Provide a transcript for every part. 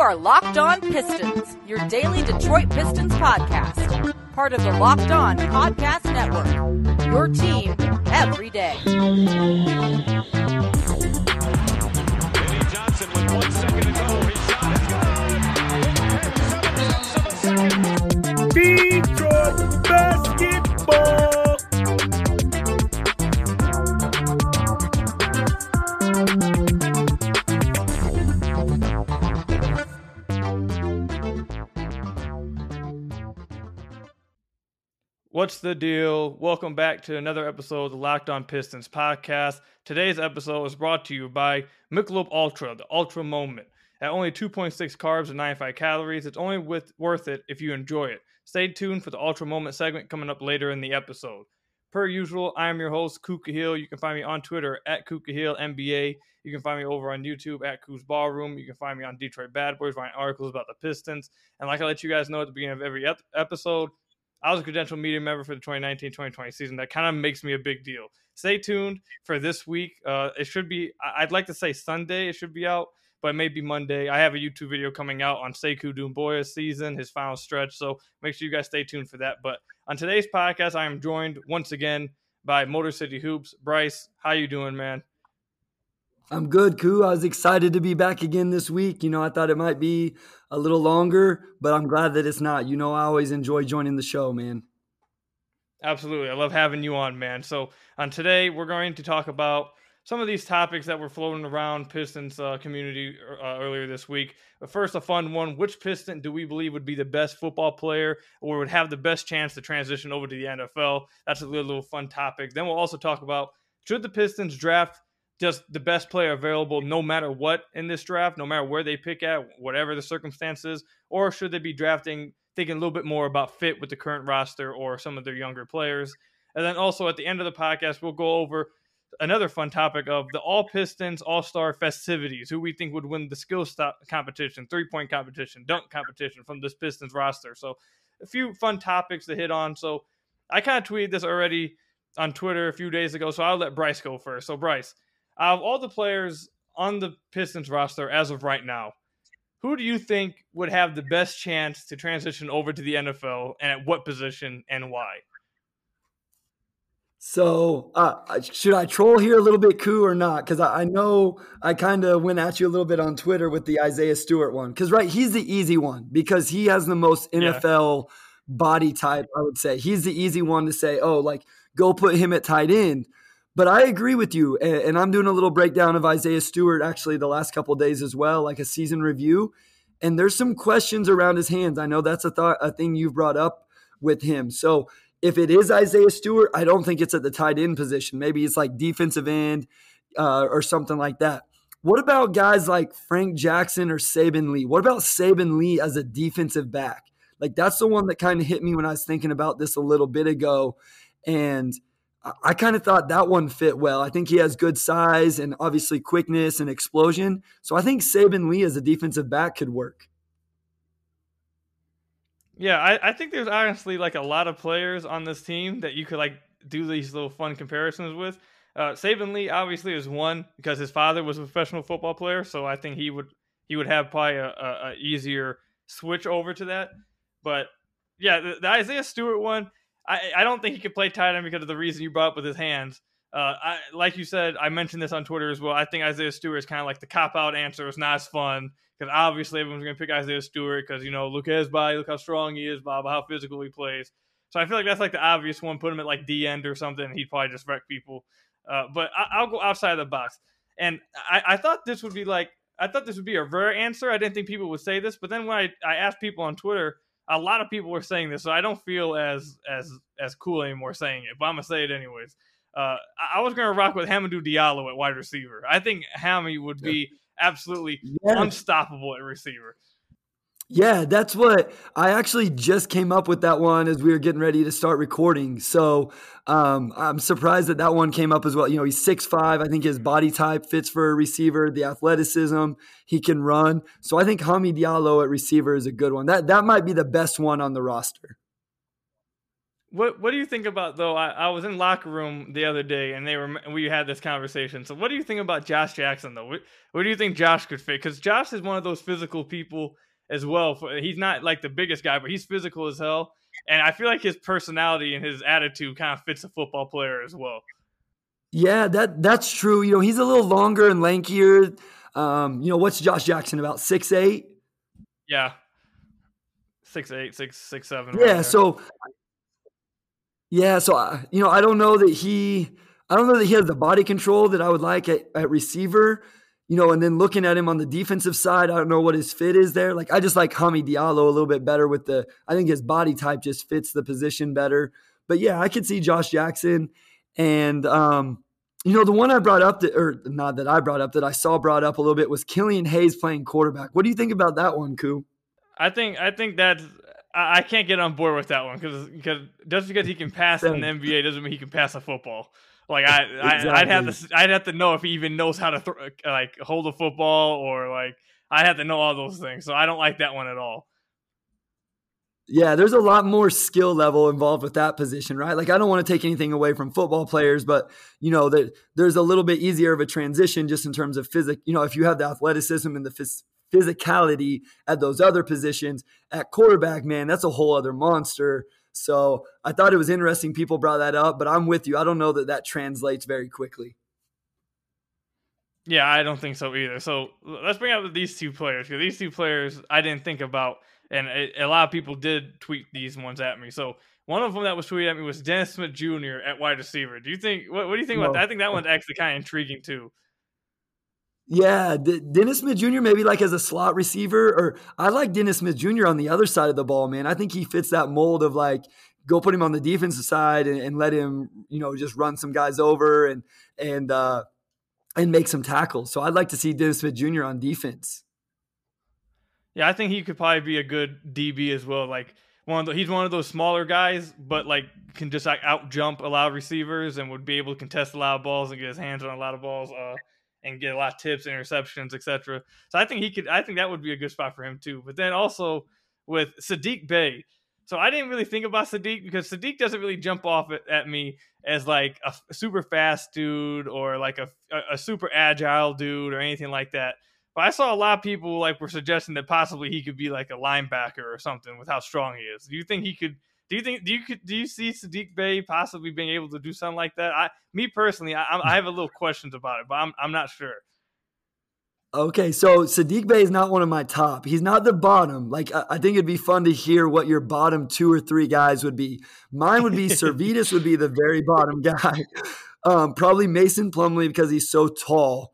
are Locked On Pistons, your daily Detroit Pistons podcast. Part of the Locked On Podcast Network. Your team every day. Eddie Johnson with one second What's the deal? Welcome back to another episode of the Locked On Pistons podcast. Today's episode is brought to you by Michelob Ultra, the Ultra Moment. At only 2.6 carbs and 95 calories, it's only with, worth it if you enjoy it. Stay tuned for the Ultra Moment segment coming up later in the episode. Per usual, I am your host, Ku Khahil. You can find me on Twitter at Ku Khahil NBA. You can find me over on YouTube at Kuz Ballroom. You can find me on Detroit Bad Boys, writing articles about the Pistons. And like I let you guys know at the beginning of every ep- episode, I was a credential media member for the 2019-2020 season. That kind of makes me a big deal. Stay tuned for this week. Uh, it should be, I'd like to say Sunday. It should be out, but it may be Monday. I have a YouTube video coming out on Sekou Doumbouya's season, his final stretch. So make sure you guys stay tuned for that. But on today's podcast, I am joined once again by Motor City Hoops. Bryce, how you doing, man? I'm good, Ku. I was excited to be back again this week. You know, I thought it might be a little longer, but I'm glad that it's not. You know, I always enjoy joining the show, man. Absolutely. I love having you on, man. So, on today, we're going to talk about some of these topics that were floating around Pistons uh, community uh, earlier this week. But first, a fun one. Which Piston do we believe would be the best football player or would have the best chance to transition over to the NFL? That's a little, little fun topic. Then we'll also talk about should the Pistons draft just the best player available no matter what in this draft, no matter where they pick at, whatever the circumstances, or should they be drafting thinking a little bit more about fit with the current roster or some of their younger players? And then also at the end of the podcast, we'll go over another fun topic of the All Pistons All Star festivities, who we think would win the skill stop competition, three point competition, dunk competition from this Pistons roster. So a few fun topics to hit on. So I kind of tweeted this already on Twitter a few days ago, so I'll let Bryce go first. So Bryce, out of all the players on the Pistons roster as of right now, who do you think would have the best chance to transition over to the NFL and at what position and why? So, uh, should I troll here a little bit, Ku, or not? Because I, I, know I kind of went at you a little bit on Twitter with the Isaiah Stewart one. Because, right, he's the easy one because he has the most NFL yeah. body type, I would say. He's the easy one to say, oh, like, go put him at tight end. But I agree with you, and I'm doing a little breakdown of Isaiah Stewart actually the last couple days as well, like a season review. And there's some questions around his hands. I know that's a thought, a thing you've brought up with him. So if it is Isaiah Stewart, I don't think it's at the tight end position. Maybe it's like defensive end uh, or something like that. What about guys like Frank Jackson or Saben Lee? What about Saben Lee as a defensive back? Like that's the one that kind of hit me when I was thinking about this a little bit ago. And I kind of thought that one fit well. I think he has good size and obviously quickness and explosion. So I think Saben Lee as a defensive back could work. Yeah, I, I think there's honestly like a lot of players on this team that you could like do these little fun comparisons with. Uh, Saben Lee obviously is one because his father was a professional football player, so I think he would he would have probably a, a, a easier switch over to that. But yeah, the, the Isaiah Stewart one I, I don't think he could play tight end because of the reason you brought up with his hands. Uh, I, like you said, I mentioned this on Twitter as well. I think Isaiah Stewart is kind of like the cop out answer. It's not as fun because obviously everyone's going to pick Isaiah Stewart because you know look at his body, look how strong he is, blah, how physical he plays. So I feel like that's like the obvious one. Put him at like D end or something, he'd probably just wreck people. Uh, but I, will go outside of the box, and I, I thought this would be like I thought this would be a rare answer. I didn't think people would say this, but then when I, I asked people on Twitter a lot of people were saying this, so I don't feel as as as cool anymore saying it, but I'm gonna say it anyways. Uh, I was gonna rock with Hamidou Diallo at wide receiver. I think Hammy would be absolutely yeah. unstoppable at receiver. Yeah, that's what I actually just came up with that one as we were getting ready to start recording. So um, I'm surprised that that one came up as well. You know, he's six five. I think his body type fits for a receiver. The athleticism he can run. So I think Hami Diallo at receiver is a good one. That that might be the best one on the roster. What What do you think about though? I, I was in locker room the other day, and they were we had this conversation. So, what do you think about Josh Jackson though? What, where do you think Josh could fit? Because Josh is one of those physical people as well. He's not like the biggest guy, but he's physical as hell. And I feel like his personality and his attitude kind of fits a football player as well. Yeah, that that's true. You know, he's a little longer and lankier. Um, you know, what's Josh Jackson about six eight? Yeah, six eight, six six seven. Yeah, right so yeah, so I, you know, I don't know that he, I don't know that he has the body control that I would like at, at receiver. You know, and then looking at him on the defensive side, I don't know what his fit is there. Like I just like Hami Diallo a little bit better with the. I think his body type just fits the position better. But yeah, I could see Josh Jackson, and um, you know, the one I brought up that, or not that I brought up, that I saw brought up a little bit was Killian Hayes playing quarterback. What do you think about that one, Ku? I think I think that's I can't get on board with that one because because just because he can pass in the NBA doesn't mean he can pass a football. Like I, exactly. I would have to I'd have to know if he even knows how to th- uh, like hold a football or like I have to know all those things. So I don't like that one at all. Yeah, there's a lot more skill level involved with that position, right? Like I don't want to take anything away from football players, but you know, there, there's a little bit easier of a transition just in terms of physics. You know, if you have the athleticism and the phys- physicality at those other positions. At quarterback, man, that's a whole other monster. So I thought it was interesting people brought that up, but I'm with you. I don't know that that translates very quickly. Yeah, I don't think so either. So let's bring up these two players because these two players I didn't think about, and a lot of people did tweet these ones at me. So one of them that was tweeted at me was Dennis Smith Jr. at wide receiver. Do you think what, what do you think about that? I think that one's actually kind of intriguing too. Yeah, D- Dennis Smith Jr. maybe like as a slot receiver, or I like Dennis Smith Jr. on the other side of the ball, man. I think he fits that mold of like go put him on the defensive side and, and let him, you know, just run some guys over and and uh, and make some tackles. So I'd like to see Dennis Smith Jr. on defense. Yeah, I think he could probably be a good DB as well. Like one the, he's one of those smaller guys, but like can just like out jump a lot of receivers and would be able to contest a lot of balls and get his hands on a lot of balls. Uh, and get a lot of tips, interceptions, etc. So I think he could. I think that would be a good spot for him too. But then also with Saddiq Bey. So I didn't really think about Saddiq because Saddiq doesn't really jump off at, at me as like a super fast dude or like a, a, a super agile dude or anything like that. But I saw a lot of people like were suggesting that possibly he could be like a linebacker or something with how strong he is. Do you think he could do you think do you do you see Saddiq Bey possibly being able to do something like that? I me personally, I, I have a little questions about it, but I'm I'm not sure. Okay, so Saddiq Bey is not one of my top. He's not the bottom. Like I, I think it'd be fun to hear what your bottom two or three guys would be. Mine would be Sirvydas would be the very bottom guy. Um, probably Mason Plumlee because he's so tall.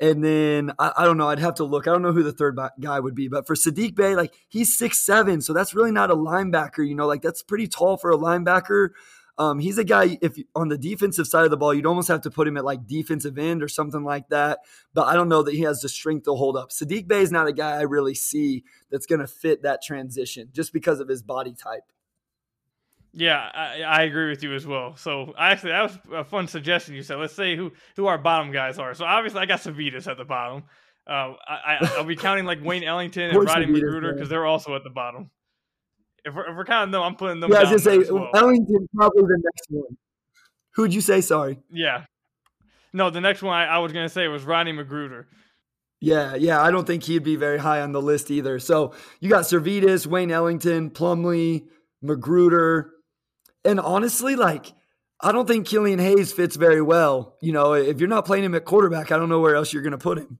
And then I, I, don't know. I'd have to look. I don't know who the third guy would be, but for Saddiq Bey, like he's six seven, so that's really not a linebacker. You know, like that's pretty tall for a linebacker. Um, he's a guy. If on the defensive side of the ball, you'd almost have to put him at like defensive end or something like that. But I don't know that he has the strength to hold up. Saddiq Bey is not a guy I really see that's going to fit that transition just because of his body type. Yeah, I, I, agree with you as well. So actually, that was a fun suggestion you said. Let's say who who our bottom guys are. So obviously, I got Sirvydas at the bottom. Uh, I, will be counting like Wayne Ellington and Roddy McGruder because they're also at the bottom. If we're, if we're counting them, I'm putting them. Yeah, I was gonna say well. Ellington probably the next one. Who'd you say? Sorry. Yeah. No, the next one I, I was gonna say was Roddy McGruder. Yeah, yeah, I don't think he'd be very high on the list either. So you got Sirvydas, Wayne Ellington, Plumlee, McGruder, and honestly, like, I don't think Killian Hayes fits very well. You know, if you're not playing him at quarterback, I don't know where else you're going to put him.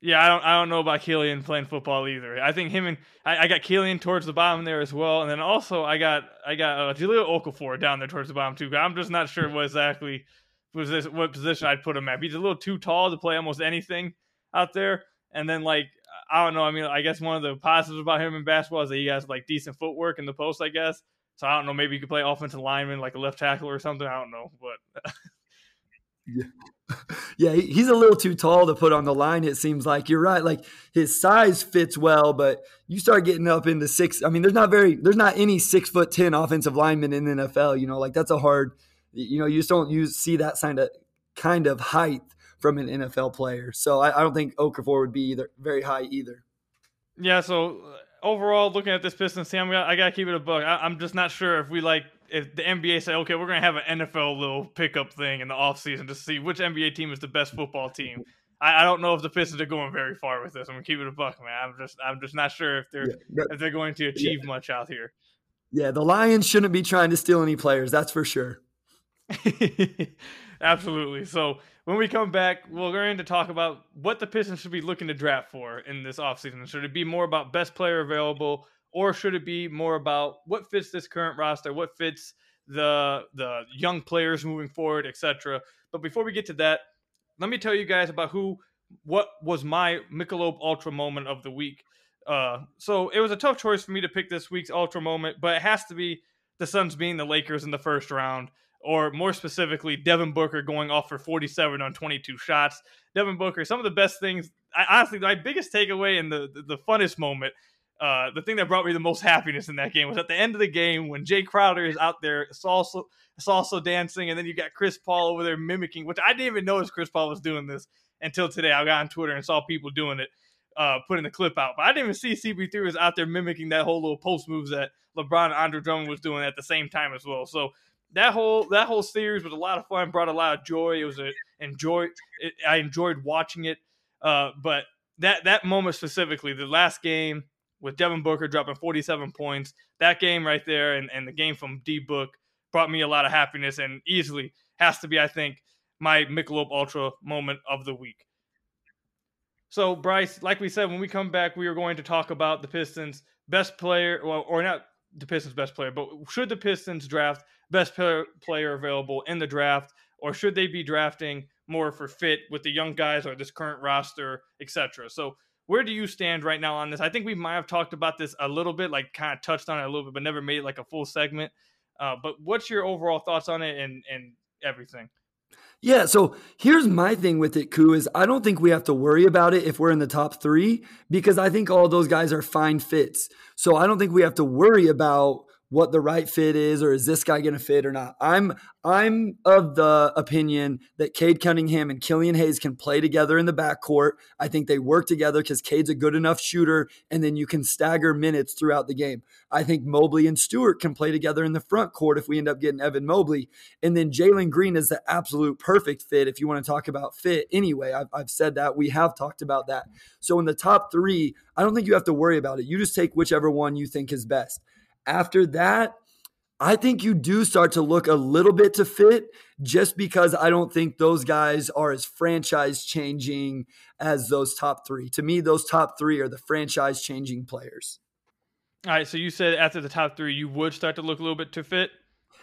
Yeah, I don't. I don't know about Killian playing football either. I think him and I, I got Killian towards the bottom there as well, and then also I got I got uh, Jahlil Okafor down there towards the bottom too. I'm just not sure what exactly was this what position I'd put him at. He's a little too tall to play almost anything out there, and then like I don't know. I mean, I guess one of the positives about him in basketball is that he has like decent footwork in the post. I guess so I don't know. Maybe you could play offensive lineman, like a left tackle or something. I don't know, but yeah, yeah, he's a little too tall to put on the line. It seems like you're right. Like his size fits well, but you start getting up into six. I mean, there's not very, there's not any six foot ten offensive lineman in the NFL. You know, like that's a hard. You know, you just don't use see that kind of kind of height from an NFL player. So I, I don't think Okafor would be either very high either. Yeah, so overall, looking at this Pistons team, I got to keep it a book. I, am just not sure if we like if the NBA say, okay, we're gonna have an NFL little pickup thing in the offseason to see which NBA team is the best football team. I, I, don't know if the Pistons are going very far with this. I'm gonna keep it a buck, man. I'm just I'm just not sure if they're yeah, if they're going to achieve yeah. much out here. Yeah, the Lions shouldn't be trying to steal any players, that's for sure. Absolutely. So when we come back, we're going to talk about what the Pistons should be looking to draft for in this offseason. Should it be more about best player available, or should it be more about what fits this current roster, what fits the the young players moving forward, etc. But before we get to that, let me tell you guys about who what was my Michelob Ultra moment of the week. Uh, so it was a tough choice for me to pick this week's Ultra moment, but it has to be the Suns being the Lakers in the first round or more specifically, Devin Booker going off for 47 on 22 shots. Devin Booker, some of the best things. I, honestly, my biggest takeaway and the, the, the funnest moment, uh, the thing that brought me the most happiness in that game was at the end of the game when Jae Crowder is out there salsa, salsa dancing, and then you got Chris Paul over there mimicking, which I didn't even notice Chris Paul was doing this until today. I got on Twitter and saw people doing it. Uh, putting the clip out, but I didn't even see CP3 was out there mimicking that whole little post moves that LeBron and Andre Drummond was doing at the same time as well. So that whole that whole series was a lot of fun. Brought a lot of joy. It was a enjoy. It, I enjoyed watching it. Uh, but that that moment specifically, the last game with Devin Booker dropping 47 points, that game right there, and, and the game from D Book brought me a lot of happiness and easily has to be, I think, my Michelob Ultra moment of the week. So, Bryce, like we said, when we come back, we are going to talk about the Pistons' best player, well, or not the Pistons' best player, but should the Pistons draft best player available in the draft, or should they be drafting more for fit with the young guys or this current roster, etc. So where do you stand right now on this? I think we might have talked about this a little bit, like kind of touched on it a little bit, but never made it like a full segment. Uh, but what's your overall thoughts on it and and everything? Yeah, so here's my thing with it, Koo, is I don't think we have to worry about it if we're in the top three because I think all those guys are fine fits. So I don't think we have to worry about what the right fit is or is this guy going to fit or not. I'm I'm of the opinion that Cade Cunningham and Killian Hayes can play together in the backcourt. I think they work together because Cade's a good enough shooter, and then you can stagger minutes throughout the game. I think Mobley and Stewart can play together in the front court if we end up getting Evan Mobley. And then Jalen Green is the absolute perfect fit if you want to talk about fit anyway. I've, I've said that. We have talked about that. So in the top three, I don't think you have to worry about it. You just take whichever one you think is best. After that, I think you do start to look a little bit to fit just because I don't think those guys are as franchise changing as those top three. To me, those top three are the franchise changing players. All right. So you said after the top three, you would start to look a little bit to fit?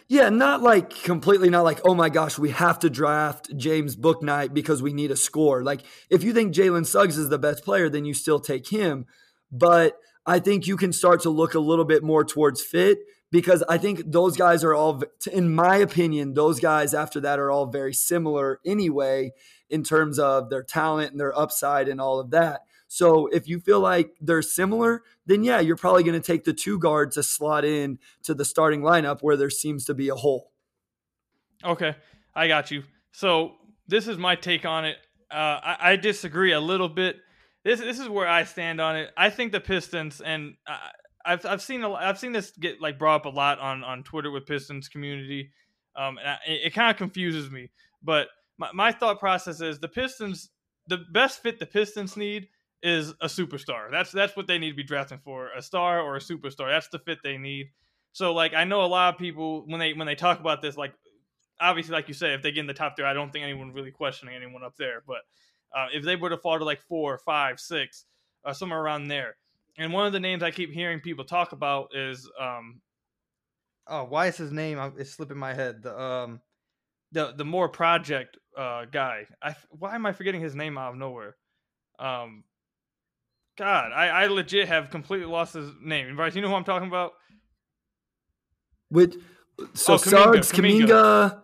Yeah, not like completely, not like, oh my gosh, we have to draft James Bouknight because we need a score. Like, if you think Jalen Suggs is the best player, then you still take him. But I think you can start to look a little bit more towards fit because I think those guys are all, in my opinion, those guys after that are all very similar anyway in terms of their talent and their upside and all of that. So if you feel like they're similar, then yeah, you're probably going to take the two guards to slot in to the starting lineup where there seems to be a hole. Okay, I got you. So this is my take on it. Uh, I, I disagree a little bit this this is where I stand on it. I think the Pistons and uh, I've I've seen a, I've seen this get like brought up a lot on on Twitter with Pistons community. Um, and I, it, it kind of confuses me. But my, my thought process is the Pistons, the best fit the Pistons need is a superstar. That's that's what they need to be drafting for, a star or a superstar. That's the fit they need. So like I know a lot of people when they when they talk about this, like obviously like you say, if they get in the top three, I don't think anyone really questioning anyone up there. But uh, if they were to fall to like four, five, six, uh, somewhere around there. And one of the names I keep hearing people talk about is um, oh, why is his name? It's slipping my head. The um, the the more project uh guy. I why am I forgetting his name out of nowhere? Um, God, I I legit have completely lost his name. Bryce, you know who I'm talking about? With so oh, Sargs, Kuminga. Kuminga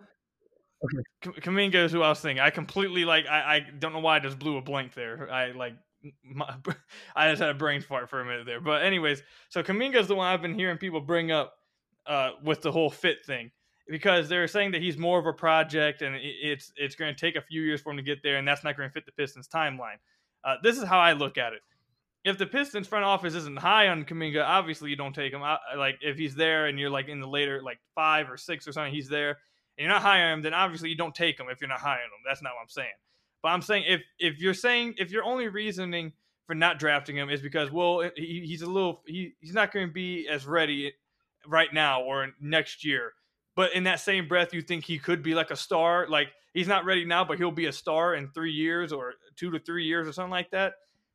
Okay. Kuminga is who I was thinking. I completely like. I, I don't know why I just blew a blank there. I like. My, I just had a brain fart for a minute there. But anyways, so Kuminga is the one I've been hearing people bring up uh, with the whole fit thing because they're saying that he's more of a project and it's it's going to take a few years for him to get there, and that's not going to fit the Pistons timeline. Uh, this is how I look at it. if the Pistons front office isn't high on Kuminga, obviously you don't take him. I, like if he's there and you're like in the later like five or six or something, he's there and you're not hiring him, then obviously you don't take him if you're not hiring him. That's not what I'm saying. But I'm saying if if you're saying if your only reasoning for not drafting him is because well he, he's a little he, he's not going to be as ready right now or next year. But in that same breath, you think he could be like a star. Like he's not ready now, but he'll be a star in three years or two to three years or something like that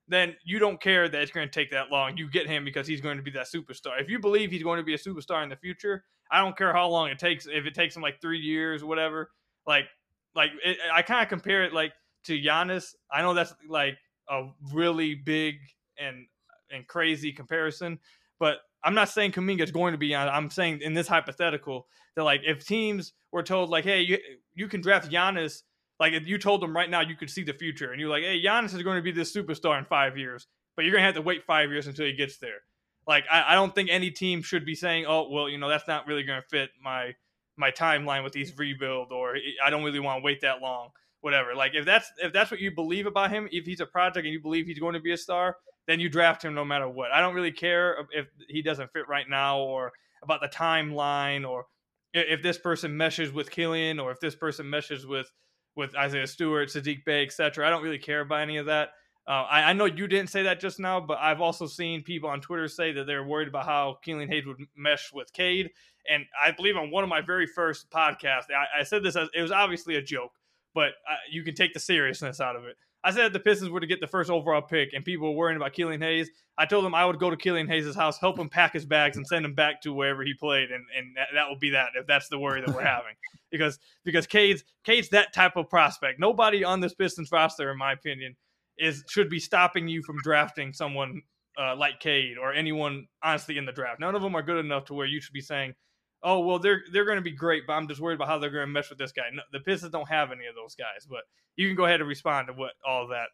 then you don't care that it's going to take that long. You get him because he's going to be that superstar. If you believe he's going to be a superstar in the future, I don't care how long it takes. If it takes him like three years, or whatever. Like, like it, I kind of compare it like to Giannis. I know that's like a really big and and crazy comparison, but I'm not saying Kuminga is going to be on. I'm saying in this hypothetical that like if teams were told like, hey, you you can draft Giannis like if you told them right now you could see the future and you're like, hey, Giannis is going to be this superstar in five years, but you're to have to wait five years until he gets there. Like I, I don't think any team should be saying, oh, well, you know, that's not really going to fit my my timeline with these rebuild, or I don't really want to wait that long, whatever. Like if that's if that's what you believe about him, if he's a project and you believe he's going to be a star, then you draft him no matter what. I don't really care if he doesn't fit right now or about the timeline or if this person meshes with Killian or if this person meshes with with Isaiah Stewart, Saddiq Bey, etc. I don't really care about any of that. Uh, I, I, know you didn't say that just now, but I've also seen people on Twitter say that they're worried about how Killian Hayes would mesh with Cade. And I believe on one of my very first podcasts, I, I said this as it was obviously a joke, but I, you can take the seriousness out of it. I said the Pistons were to get the first overall pick, and people were worrying about Killian Hayes. I told them I would go to Killian Hayes' house, help him pack his bags, and send him back to wherever he played, and and that, that will be that if that's the worry that we're having. because because Cade's Cade's that type of prospect. Nobody on this Pistons roster, in my opinion, is should be stopping you from drafting someone uh, like Cade or anyone honestly in the draft. None of them are good enough to where you should be saying, "Oh, well, they're they're going to be great," but I'm just worried about how they're going to mesh with this guy. No, the Pistons don't have any of those guys, but you can go ahead and respond to what all that.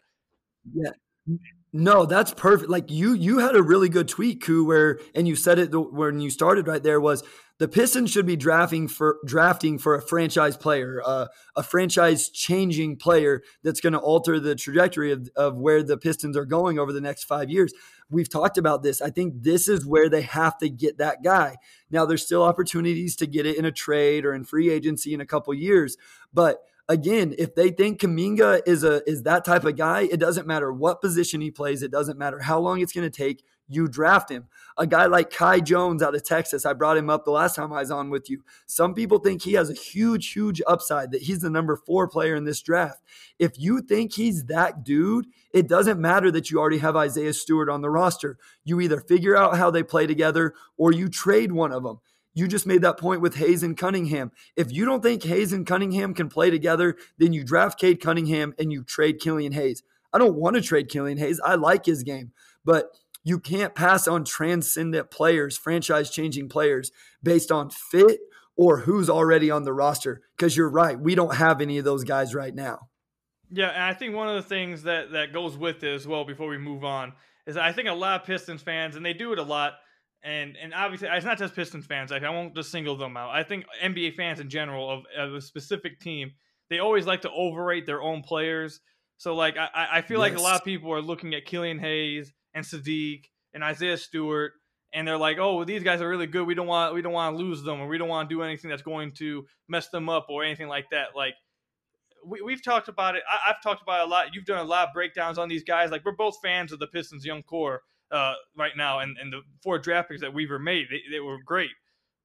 Yeah. No, that's perfect. Like you, you had a really good tweet, Ku, where and you said it when you started right there was the Pistons should be drafting for drafting for a franchise player, uh, a franchise changing player that's going to alter the trajectory of, of where the Pistons are going over the next five years. We've talked about this. I think this is where they have to get that guy. Now, there's still opportunities to get it in a trade or in free agency in a couple years, but again, if they think Kuminga is a is that type of guy, it doesn't matter what position he plays, it doesn't matter how long it's going to take. You draft him. A guy like Kai Jones out of Texas, I brought him up the last time I was on with you. Some people think he has a huge, huge upside, that he's the number four player in this draft. If you think he's that dude, it doesn't matter that you already have Isaiah Stewart on the roster. You either figure out how they play together or you trade one of them. You just made that point with Hayes and Cunningham. If you don't think Hayes and Cunningham can play together, then you draft Cade Cunningham and you trade Killian Hayes. I don't want to trade Killian Hayes. I like his game, but you can't pass on transcendent players, franchise changing players based on fit or who's already on the roster. Because you're right, we don't have any of those guys right now. Yeah, and I think one of the things that that goes with it as well before we move on is I think a lot of Pistons fans, and they do it a lot, and and obviously it's not just Pistons fans. Like I won't just single them out. I think NBA fans in general of, of a specific team, they always like to overrate their own players. So like I, I feel yes. like a lot of people are looking at Killian Hayes and Saddiq and Isaiah Stewart, and they're like, oh, these guys are really good. We don't want we don't want to lose them, or we don't want to do anything that's going to mess them up or anything like that. Like we, have talked about it. I, have talked about a lot. You've done a lot of breakdowns on these guys. Like we're both fans of the Pistons young core uh, right now, and, and the four draft picks that Weaver made, they, they were great.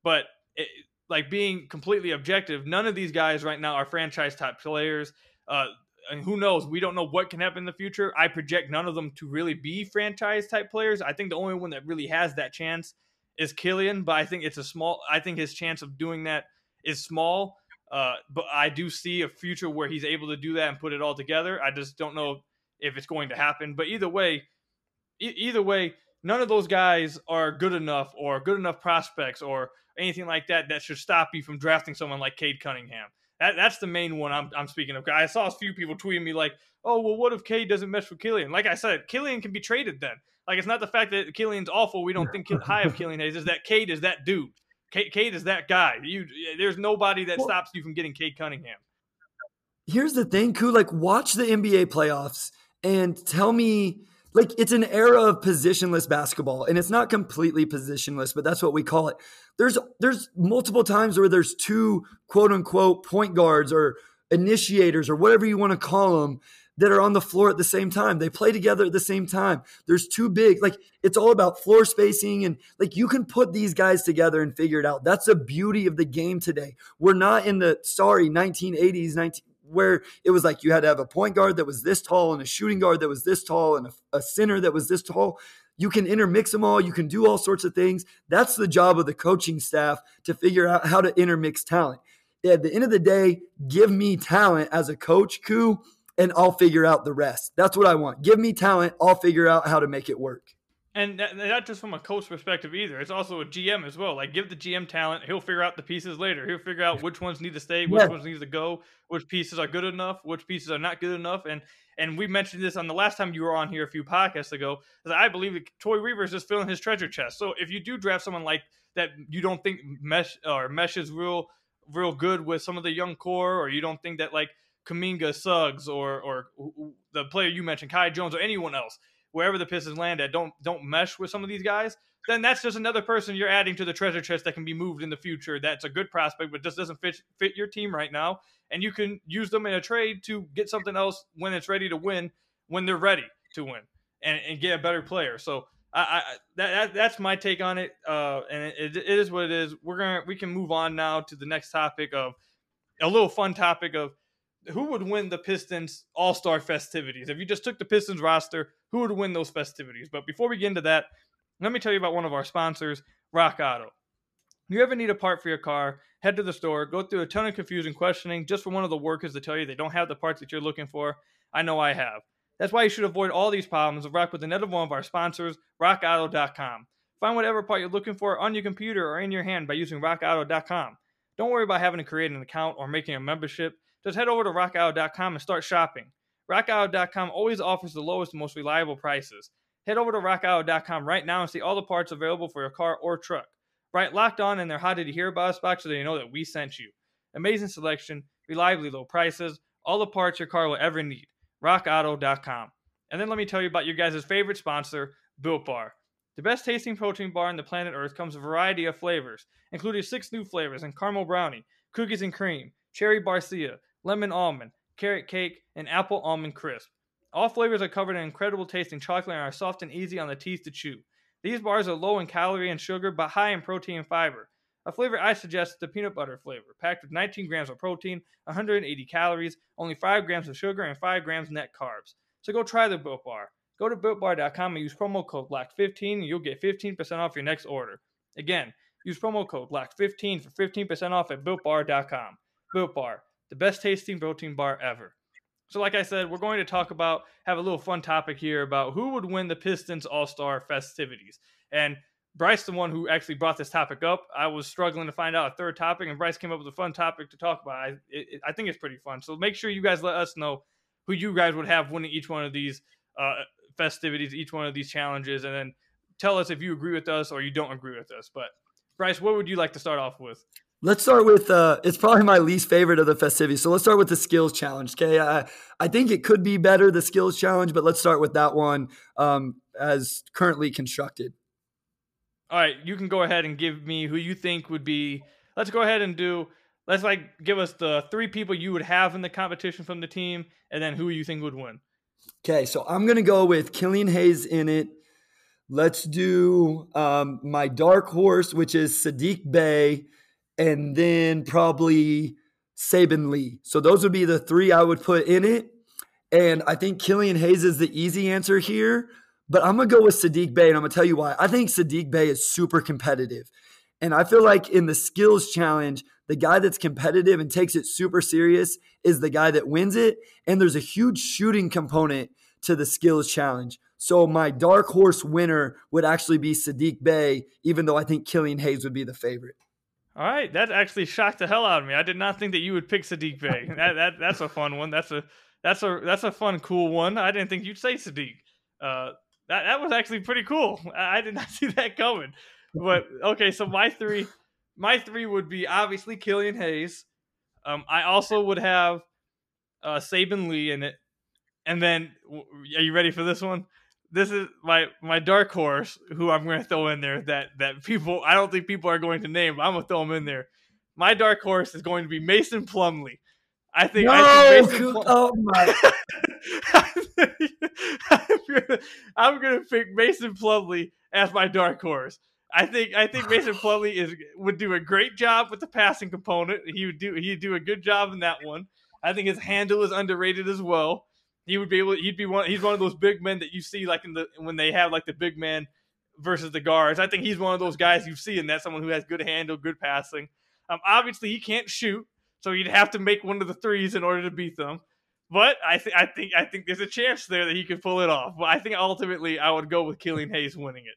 But it, like being completely objective, none of these guys right now are franchise type players. Uh, and who knows? We don't know what can happen in the future. I project none of them to really be franchise type players. I think the only one that really has that chance is Killian, but I think it's a small. I think his chance of doing that is small. Uh, but I do see a future where he's able to do that and put it all together. I just don't know if it's going to happen. But either way, e- either way, none of those guys are good enough or good enough prospects or anything like that that should stop you from drafting someone like Cade Cunningham. That, that's the main one I'm, I'm speaking of. I saw a few people tweeting me like, "Oh, well, what if Cade doesn't mesh with Killian?" Like I said, Killian can be traded then. Like it's not the fact that Killian's awful. We don't think high of Killian Hayes. Is that Cade is that dude? Cade, Cade is that guy. You, there's nobody that well, stops you from getting Cade Cunningham. Here's the thing, Ku. Like, watch the NBA playoffs and tell me like it's an era of positionless basketball and it's not completely positionless but that's what we call it. There's there's multiple times where there's two quote unquote point guards or initiators or whatever you want to call them that are on the floor at the same time. They play together at the same time. There's two big like it's all about floor spacing and like you can put these guys together and figure it out. That's the beauty of the game today. We're not in the sorry 1980s 19 where it was like you had to have a point guard that was this tall and a shooting guard that was this tall and a, a center that was this tall. You can intermix them all. You can do all sorts of things. That's the job of the coaching staff to figure out how to intermix talent. At the end of the day, give me talent as a coach, Ku, and I'll figure out the rest. That's what I want. Give me talent. I'll figure out how to make it work and that, not just from a coach perspective either. It's also a GM as well. Like give the GM talent, he'll figure out the pieces later. He'll figure out which ones need to stay, which yeah. ones need to go, which pieces are good enough, which pieces are not good enough. And and we mentioned this on the last time you were on here a few podcasts ago. That I believe that Troy Weaver is just filling his treasure chest. So if you do draft someone like that, you don't think mesh or meshes real real good with some of the young core, or you don't think that like Kuminga, Suggs, or or the player you mentioned, Kai Jones, or anyone else wherever the Pistons land at don't don't mesh with some of these guys, then that's just another person you're adding to the treasure chest that can be moved in the future. That's a good prospect, but just doesn't fit fit your team right now, and you can use them in a trade to get something else when it's ready to win, when they're ready to win, and, and get a better player. So. I, I that, that, that's my take on it, uh, and it, it is what it is. We're gonna we can move on now to the next topic of a little fun topic of who would win the Pistons All Star festivities? If you just took the Pistons roster, who would win those festivities? But before we get into that, let me tell you about one of our sponsors, Rock Auto. You ever need a part for your car? Head to the store, go through a ton of confusing questioning just for one of the workers to tell you they don't have the parts that you're looking for. I know I have. That's why you should avoid all these problems and rock with another one of our sponsors, RockAuto.com. Find whatever part you're looking for on your computer or in your hand by using RockAuto.com. Don't worry about having to create an account or making a membership. Just head over to rockauto.com and start shopping. RockAuto.com always offers the lowest and most reliable prices. Head over to rockauto.com right now and see all the parts available for your car or truck. Right locked on in their How Did You Hear About Us box so they know that we sent you. Amazing selection, reliably low prices, all the parts your car will ever need. RockAuto.com. And then let me tell you about your guys' favorite sponsor, Built Bar. The best tasting protein bar on the planet Earth comes a variety of flavors, including six new flavors and caramel brownie, cookies and cream, cherry barcia, lemon almond, carrot cake, and apple almond crisp. All flavors are covered in incredible tasting chocolate and are soft and easy on the teeth to chew. These bars are low in calorie and sugar, but high in protein and fiber. A flavor I suggest is the peanut butter flavor, packed with 19 grams of protein, 180 calories, only 5 grams of sugar, and 5 grams net carbs. So go try the Built Bar. Go to BuiltBar.com and use promo code LOCK15 and you'll get 15% off your next order. Again, use promo code LOCK15 for 15% off at BuiltBar.com. Built Bar, the best tasting protein bar ever. So, like I said, we're going to talk about, have a little fun topic here about who would win the Pistons All Star festivities. And Bryce, the one who actually brought this topic up, I was struggling to find out a third topic, and Bryce came up with a fun topic to talk about. I, it, I think it's pretty fun. So, make sure you guys let us know who you guys would have winning each one of these uh, festivities, each one of these challenges, and then tell us if you agree with us or you don't agree with us. But, Bryce, what would you like to start off with? Let's start with uh, it's probably my least favorite of the festivities. So let's start with the skills challenge. Okay, I, I think it could be better the skills challenge, but let's start with that one um, as currently constructed. All right, you can go ahead and give me who you think would be. Let's go ahead and do. Let's like give us the three people you would have in the competition from the team, and then who you think would win. Okay, so I'm gonna go with Killian Hayes in it. Let's do um, my dark horse, which is Saddiq Bey and then probably Saben Lee. So those would be the three I would put in it. And I think Killian Hayes is the easy answer here. But I'm going to go with Saddiq Bey, and I'm going to tell you why. I think Saddiq Bey is super competitive. And I feel like in the skills challenge, the guy that's competitive and takes it super serious is the guy that wins it. And there's a huge shooting component to the skills challenge. So my dark horse winner would actually be Saddiq Bey, even though I think Killian Hayes would be the favorite. All right, that actually shocked the hell out of me. I did not think that you would pick Saddiq Bey. that, that that's a fun one. That's a that's a that's a fun, cool one. I didn't think you'd say Saddiq. Uh, that that was actually pretty cool. I did not see that coming. But okay, so my three, my three would be obviously Killian Hayes. Um, I also would have uh, Saben Lee in it, and then are you ready for this one? This is my my dark horse who I'm going to throw in there that that people I don't think people are going to name. But I'm going to throw him in there. My dark horse is going to be Mason Plumlee. I think. No, I think Mason Plum- oh my! I'm, gonna, I'm gonna pick Mason Plumlee as my dark horse. I think I think Mason Plumlee is would do a great job with the passing component. He would do he'd do a good job in that one. I think his handle is underrated as well. He would be able. He'd be one. He's one of those big men that you see like in the when they have like the big man versus the guards. I think he's one of those guys you see, and that's someone who has good handle, good passing. Um, obviously he can't shoot, so he'd have to make one of the threes in order to beat them. But I think I think I think there's a chance there that he could pull it off. But I think ultimately I would go with Killian Hayes winning it.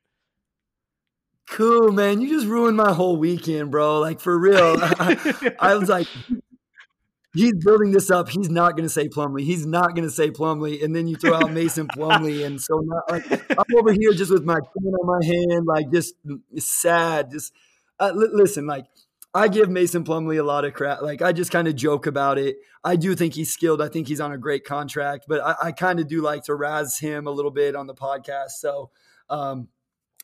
Cool, man. You just ruined my whole weekend, bro. Like for real. I was like, he's building this up. He's not going to say Plumlee. He's not going to say Plumlee, and then you throw out Mason Plumlee, and so not, like I'm over here just with my pen on my hand, like just sad. Just uh, li- listen, like I give Mason Plumlee a lot of crap. Like I just kind of joke about it. I do think he's skilled. I think he's on a great contract, but I, I kind of do like to razz him a little bit on the podcast. So um,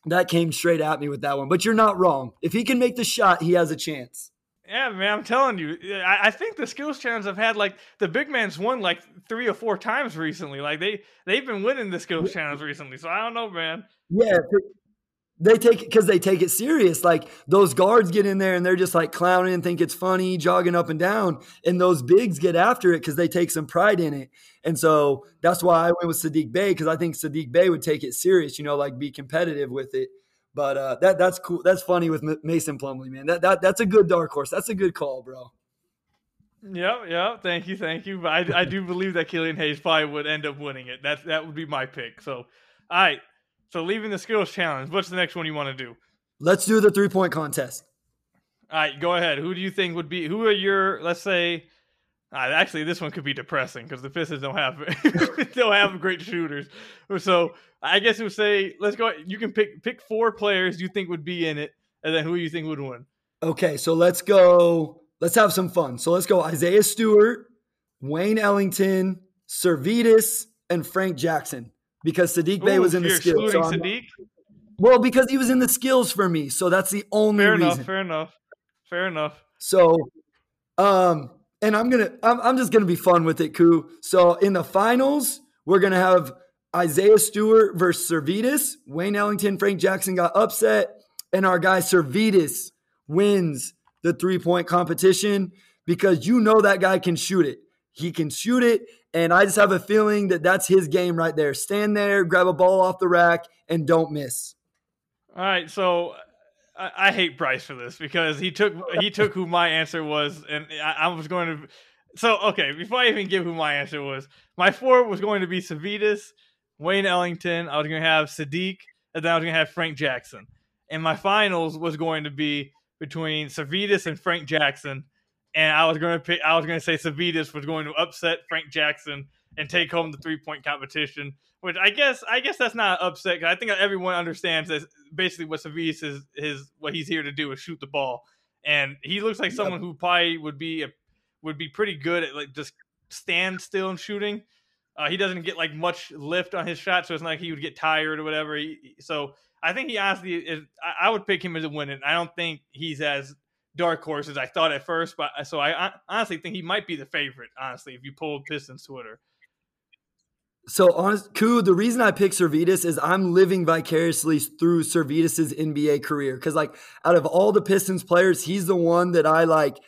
that came straight at me with that one. But you're not wrong. If he can make the shot, he has a chance. Yeah, man, I'm telling you. I, I think the skills challenge have had like the big man's won like three or four times recently. Like they they've been winning the skills challenge recently. So I don't know, man. Yeah, they take it because they take it serious. Like those guards get in there and they're just like clowning and think it's funny, jogging up and down. And those bigs get after it because they take some pride in it. And so that's why I went with Saddiq Bey because I think Saddiq Bey would take it serious, you know, like be competitive with it. But uh, that that's cool. That's funny with Mason Plumlee, man. That, that that's a good dark horse. That's a good call, bro. Yep, yep. Thank you, thank you. But I, I do believe that Killian Hayes probably would end up winning it. That that would be my pick. So, all right. So leaving the skills challenge, what's the next one you want to do? Let's do the three point contest. All right, go ahead. Who do you think would be? Who are your? Let's say. Uh, actually, this one could be depressing because the Pistons don't have don't have great shooters. So I guess it would say, let's go. You can pick pick four players you think would be in it, and then who you think would win. Okay, so let's go. Let's have some fun. So let's go. Isaiah Stewart, Wayne Ellington, Sirvydas, and Frank Jackson because Saddiq Bey was in the skills. So Saddiq? Well, because he was in the skills for me, so that's the only fair reason. enough. Fair enough. Fair enough. So, um, and I'm gonna, I'm, I'm just gonna be fun with it, Ku. So in the finals, we're gonna have Isaiah Stewart versus Sirvydas. Wayne Ellington, Frank Jackson got upset, and our guy Sirvydas wins the three point competition because you know that guy can shoot it. He can shoot it. And I just have a feeling that that's his game right there. Stand there, grab a ball off the rack, and don't miss. All right, so I, I hate Bryce for this because he took he took who my answer was, and I, I, was going to. So okay, before I even give who my answer was, my four was going to be Sirvydas, Wayne Ellington. I was going to have Saddiq, and then I was going to have Frank Jackson. And my finals was going to be between Sirvydas and Frank Jackson and I was going to pick. I was going to say Sirvydas was going to upset Frank Jackson and take home the three point competition. Which I guess I guess that's not upset because I think everyone understands that basically what Sirvydas is his what he's here to do is shoot the ball, and he looks like someone who probably would be a, would be pretty good at like just stand still and shooting. Uh, he doesn't get like much lift on his shot, so it's not like he would get tired or whatever. He, so I think he honestly is. I, I would pick him as a winner. I don't think he's as dark horse as I thought at first, but so I, I honestly think he might be the favorite. Honestly, if you pull Pistons Twitter. So, honest, Ku, the reason I picked Sirvydas is I'm living vicariously through Sirvydas's NBA career because, like, out of all the Pistons players, he's the one that I like,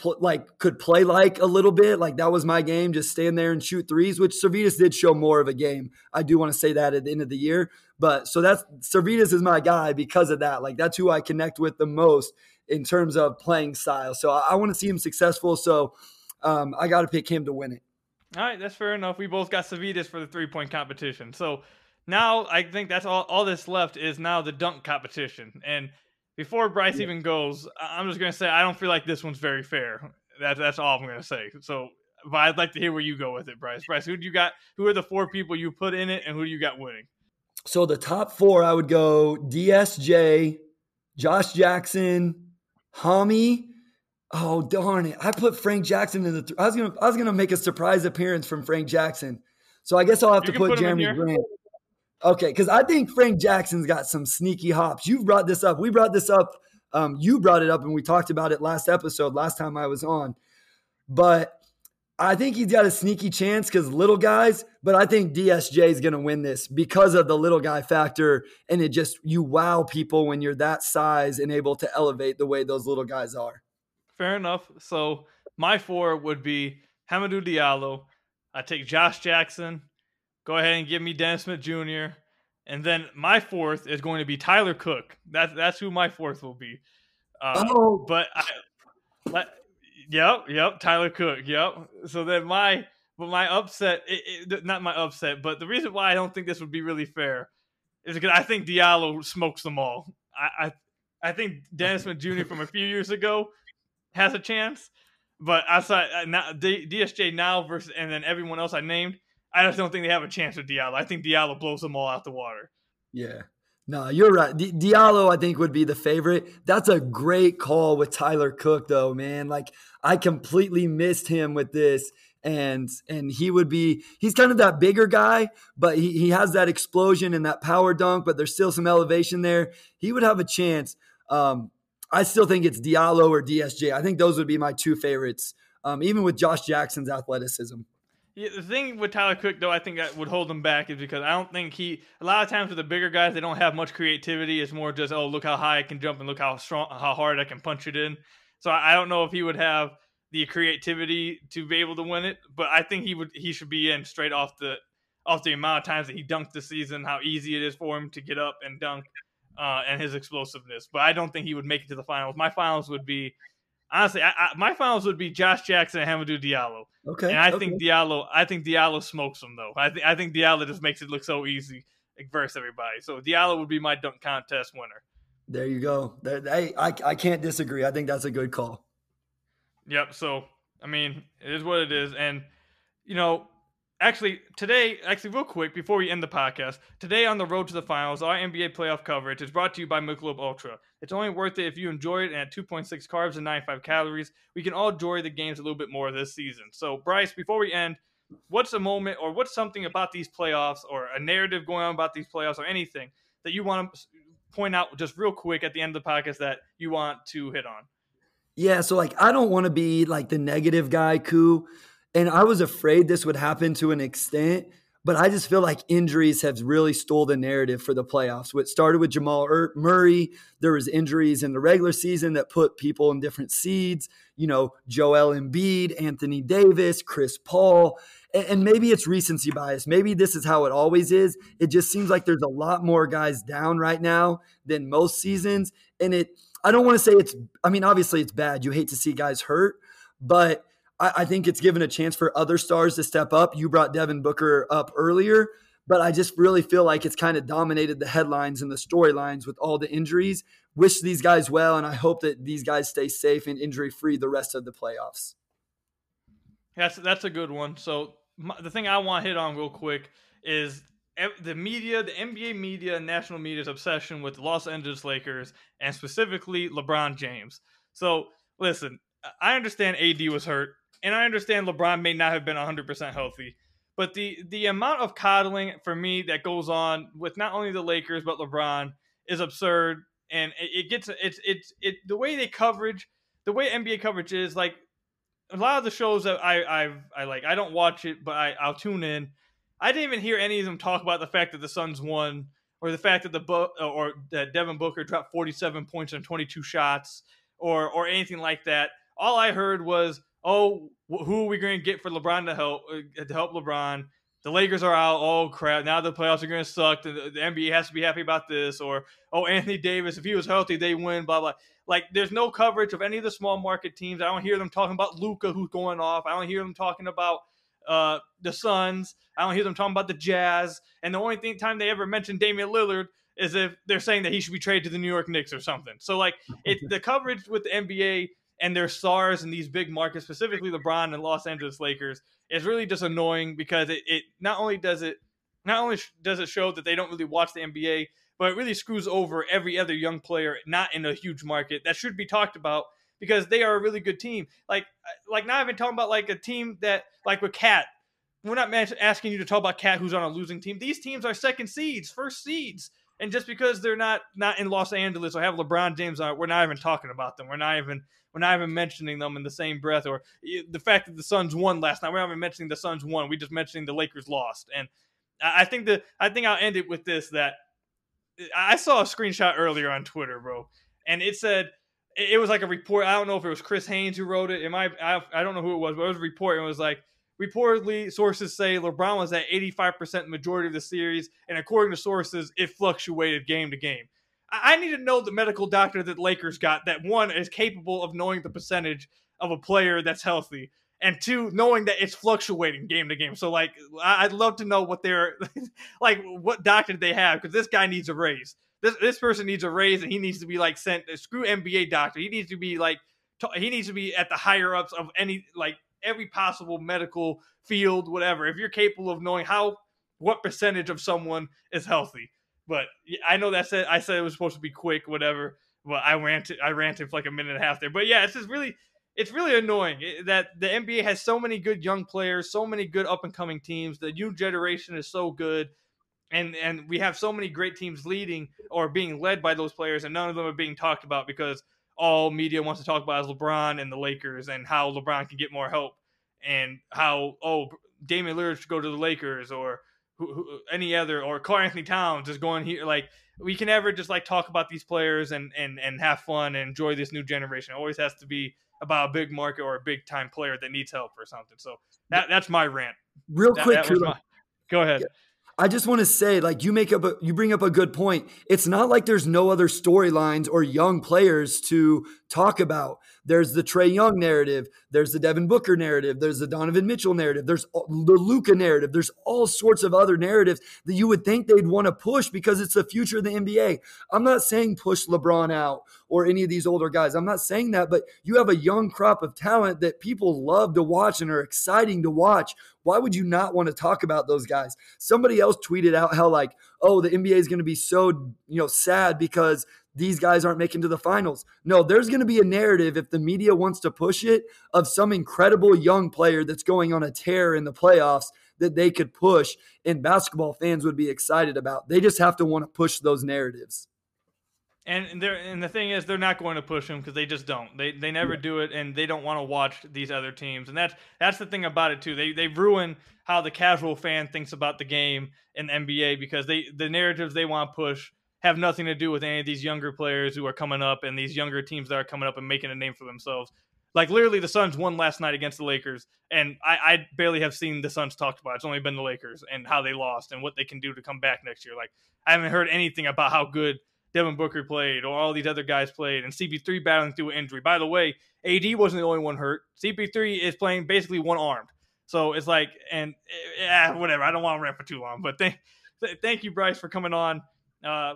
pl- like could play like a little bit. Like that was my game, just stand there and shoot threes. Which Sirvydas did show more of a game. I do want to say that at the end of the year, but so that's Sirvydas is my guy because of that. Like that's who I connect with the most in terms of playing style. So I, I want to see him successful. So um, I got to pick him to win it. All right, that's fair enough. We both got Sirvydas for the three point competition. So now I think that's all. All that's left is now the dunk competition. And before Bryce yeah. even goes, I'm just gonna say I don't feel like this one's very fair. That's that's all I'm gonna say. So, but I'd like to hear where you go with it, Bryce. Bryce, who do you got? Who are the four people you put in it, and who do you got winning? So the top four, I would go DSJ, Josh Jackson, Hami. Oh darn it! I put Frank Jackson in the. Th- I was gonna. I was gonna make a surprise appearance from Frank Jackson. So I guess I'll have you to put, put Jerami Grant. Okay, because I think Frank Jackson's got some sneaky hops. You've brought this up. We brought this up. Um, you brought it up, and we talked about it last episode, last time I was on. But I think he's got a sneaky chance because little guys, but I think DSJ is going to win this because of the little guy factor. And it just, you wow people when you're that size and able to elevate the way those little guys are. Fair enough. So my four would be Hamidou Diallo. I take Josh Jackson. Go ahead and give me Dennis Smith Jr. And then my fourth is going to be Tyler Cook. That's that's who my fourth will be. Uh, oh, but I, let, Yep, yep. Tyler Cook. Yep. So then my, but my upset, it, it, not my upset, but the reason why I don't think this would be really fair is because I think Diallo smokes them all. I, I, I think Dennis Smith Jr. from a few years ago has a chance, but outside uh, now, DSJ now versus and then everyone else I named, I just don't think they have a chance with Diallo. I think Diallo blows them all out the water. Yeah. No, you're right. Di- Diallo, I think, would be the favorite. That's a great call with Tyler Cook, though, man. Like I completely missed him with this, and and he would be. He's kind of that bigger guy, but he he has that explosion and that power dunk, but there's still some elevation there. He would have a chance. Um, I still think it's Diallo or DSJ. I think those would be my two favorites, um, even with Josh Jackson's athleticism. Yeah, the thing with Tyler Cook, though, I think that would hold him back is because I don't think he. A lot of times with the bigger guys, they don't have much creativity. It's more just, oh, look how high I can jump and look how strong, how hard I can punch it in. So I don't know if he would have the creativity to be able to win it, but I think he would. He should be in straight off the off the amount of times that he dunked this season, how easy it is for him to get up and dunk, uh, and his explosiveness. But I don't think he would make it to the finals. My finals would be honestly, I, I, my finals would be Josh Jackson and Hamidou Diallo. Okay, and I okay. think Diallo, I think Diallo smokes them though. I think I think Diallo just makes it look so easy versus everybody. So Diallo would be my dunk contest winner. There you go. I, I I can't disagree. I think that's a good call. Yep. So I mean, it is what it is, and you know, actually today, actually real quick before we end the podcast, today on the road to the finals, our NBA playoff coverage is brought to you by Michelob Ultra. It's only worth it if you enjoy it and at 2.6 carbs and 95 calories. We can all enjoy the games a little bit more this season. So Bryce, before we end, what's a moment or what's something about these playoffs or a narrative going on about these playoffs or anything that you want to point out just real quick at the end of the podcast that you want to hit on? Yeah, so like I don't want to be like the negative guy, Ku. And I was afraid this would happen to an extent, but I just feel like injuries have really stole the narrative for the playoffs. What started with Jamal er, Murray, there was injuries in the regular season that put people in different seeds. You know, Joel Embiid, Anthony Davis, Chris Paul, and maybe it's recency bias. Maybe this is how it always is. It just seems like there's a lot more guys down right now than most seasons, and it. I don't want to say it's. I mean, obviously it's bad. You hate to see guys hurt, but I, I think it's given a chance for other stars to step up. You brought Devin Booker up earlier, but I just really feel like it's kind of dominated the headlines and the storylines with all the injuries. Wish these guys well, and I hope that these guys stay safe and injury free the rest of the playoffs. That's that's a good one. So my, the thing I want to hit on real quick is the media, the NBA media, national media's obsession with the Los Angeles Lakers and specifically LeBron James. So listen, I understand AD was hurt and I understand LeBron may not have been 100% healthy, but the the amount of coddling for me that goes on with not only the Lakers but LeBron is absurd, and it, it gets it's it's it the way they coverage the way NBA coverage is like a lot of the shows that I I I like I don't watch it, but I I'll tune in. I didn't even hear any of them talk about the fact that the Suns won or the fact that the book or that Devin Booker dropped 47 points on 22 shots or or anything like that. All I heard was oh, who are we going to get for LeBron to help uh, to help LeBron? The Lakers are out. Oh crap! Now the playoffs are going to suck. The, the, NBA has to be happy about this. Or oh, Anthony Davis, if he was healthy, they win. Blah blah. Like there's no coverage of any of the small market teams. I don't hear them talking about Luka who's going off. I don't hear them talking about uh, the Suns. I don't hear them talking about the Jazz. And the only thing time they ever mention Damian Lillard is if they're saying that he should be traded to the New York Knicks or something. So like it, the coverage with the NBA and their stars in these big markets, specifically LeBron and Los Angeles Lakers, is really just annoying because it, it not only does it not only does it show that they don't really watch the NBA, but it really screws over every other young player not in a huge market that should be talked about because they are a really good team. Like uh, like not even talking about like a team that like with KAT we're not asking you to talk about KAT who's on a losing team. These teams are second seeds, first seeds. And just because they're not not in Los Angeles or have LeBron James on it, we're not even talking about them. We're not even we're not even mentioning them in the same breath. Or the fact that the Suns won last night, we're not even mentioning the Suns won. We just mentioning the Lakers lost. And I think that I think I'll end it with this: that I saw a screenshot earlier on Twitter, bro, and it said it was like a report. I don't know if it was Chris Haynes who wrote it. It might I, I don't know who it was, but it was a report. And it was like Reportedly, sources say LeBron was at 85% majority of the series, and according to sources, it fluctuated game to game. I need to know the medical doctor that Lakers got that one is capable of knowing the percentage of a player that's healthy, and two, knowing that it's fluctuating game to game. So, like, I'd love to know what they're like, what doctor they have, because this guy needs a raise. This this person needs a raise, and he needs to be like sent. Screw NBA doctor. He needs to be like, he needs to be at the higher ups of any like every possible medical field, whatever. If you're capable of knowing how what percentage of someone is healthy. But I know that said I said it was supposed to be quick, whatever. But I ranted I ranted for like a minute and a half there. But yeah, it's just really it's really annoying that the NBA has so many good young players, so many good up and coming teams. The new generation is so good, and and we have so many great teams leading or being led by those players, and none of them are being talked about because all media wants to talk about is LeBron and the Lakers and how LeBron can get more help and how oh Damian Lillard should go to the Lakers or who, who, any other or Karl-Anthony Towns is going here. Like we can never just like talk about these players and and and have fun and enjoy this new generation. It always has to be about a big market or a big time player that needs help or something. So that that's my rant. Real that, quick, that my, go ahead. I just want to say, like you make up, a, you bring up a good point. It's not like there's no other storylines or young players to talk about. There's the Trae Young narrative. There's the Devin Booker narrative. There's the Donovan Mitchell narrative. There's the Luka narrative. There's all sorts of other narratives that you would think they'd want to push because it's the future of the NBA. I'm not saying push LeBron out or any of these older guys. I'm not saying that, but you have a young crop of talent that people love to watch and are exciting to watch. Why would you not want to talk about those guys? Somebody else tweeted out how like, oh, the NBA is going to be so, you know, sad because these guys aren't making to the finals. No, there's going to be a narrative if the media wants to push it of some incredible young player that's going on a tear in the playoffs that they could push and basketball fans would be excited about. They just have to want to push those narratives. And they and the thing is, they're not going to push them because they just don't. They they never yeah. do it, and they don't want to watch these other teams. And that's that's the thing about it too. They they ruin how the casual fan thinks about the game in the NBA because they the narratives they want to push have nothing to do with any of these younger players who are coming up and these younger teams that are coming up and making a name for themselves. Like literally, the Suns won last night against the Lakers, and I, I barely have seen the Suns talked about. It's only been the Lakers and how they lost and what they can do to come back next year. Like I haven't heard anything about how good Devin Booker played or all these other guys played, and CP3 battling through an injury. By the way, AD wasn't the only one hurt. CP3 is playing basically one armed. So it's like, and yeah, whatever. I don't want to rant for too long, but thank, thank you, Bryce, for coming on. Uh,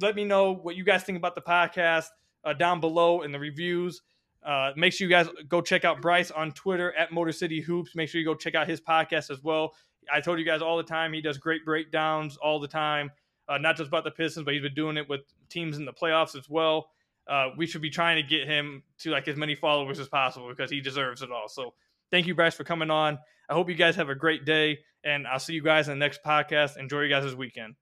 let me know what you guys think about the podcast uh, down below in the reviews. Uh, make sure you guys go check out Bryce on Twitter at Motor City Hoops. Make sure you go check out his podcast as well. I told you guys all the time he does great breakdowns all the time uh, not just about the Pistons, but he's been doing it with teams in the playoffs as well. Uh, we should be trying to get him to like as many followers as possible because he deserves it all. So thank you, Bryce, for coming on. I hope you guys have a great day, and I'll see you guys in the next podcast. Enjoy you guys' weekend.